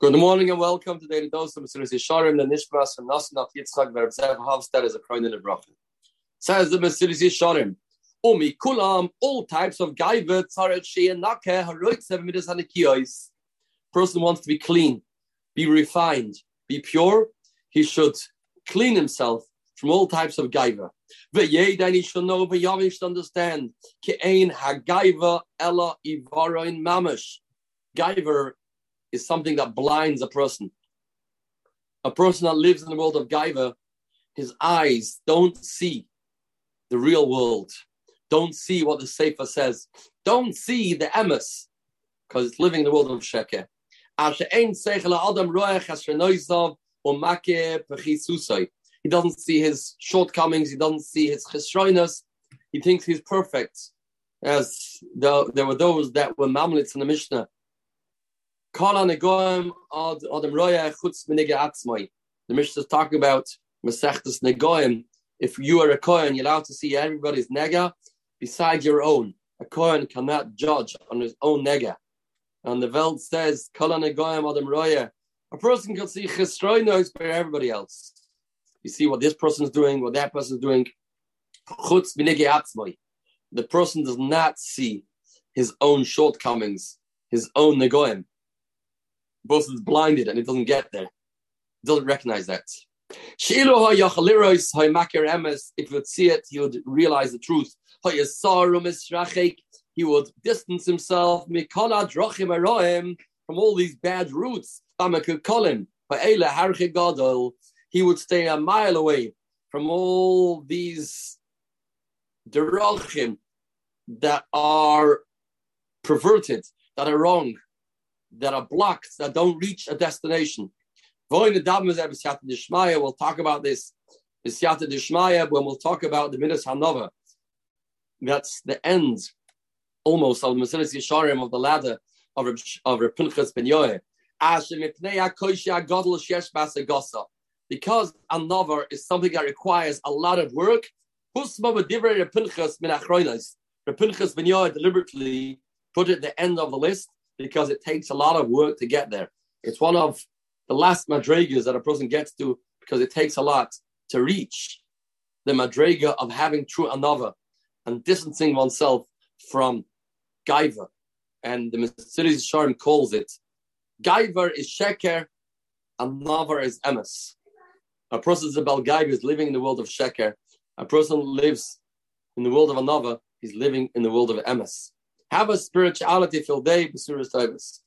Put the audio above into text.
Good morning and welcome to Daily Dose of Mesilas Yesharim, the Nishmas Yitzchak Verb Zev as a. Says the Mesilas Yesharim, Umi kulam, all types of gaiva, tzaret she and nake, seven midas hanikiyos. Person wants to be clean, be refined, be pure. He should clean himself from all types of gaiva. V'yedain he should know, v'yavim should understand. Ki ein hagaiva ella ivaroin mamash. Gaiva is something that blinds a person. A person that lives in the world of Gaiva, his eyes don't see the real world, don't see what the Sefer says, don't see the emes, because it's living in the world of Sheker. He doesn't see his shortcomings, he doesn't see his chesroinus, he thinks he's perfect. As the, there were those that were mamlits in the Mishnah, the Mishnah is talking about Masechtas Negoim. If you are a Kohen, you're allowed to see everybody's nega besides your own. A Kohen cannot judge on his own nega. And the Veld says. A person can see Chesroinos by everybody else. You see what this person is doing, what that person is doing. The person does not see his own shortcomings, his own negoim person is blinded and it doesn't get there. It doesn't recognize that. If he would see it, he would realize the truth. He would distance himself from all these bad roots. He would stay a mile away from all these derachim that are perverted, that are wrong that are blocked that don't reach a destination. We'll talk about this when we'll talk about the Midas Ha'anava. That's the end almost of the Mesilas Yesharim of the ladder of Pinchas ben. Because anava is something that requires a lot of work. Pinchas ben Yair deliberately put it at the end of the list because it takes a lot of work to get there. It's one of the last madrigas that a person gets to because it takes a lot to reach the madriga of having true anava and distancing oneself from gaiva. And the Mesilas Yesharim calls it gaiva is sheker, anava is emes. A person is about gaiva is living in the world of sheker. A person lives in the world of anava, he's living in the world of emes. Have a spirituality filled day, Basuras Taibas.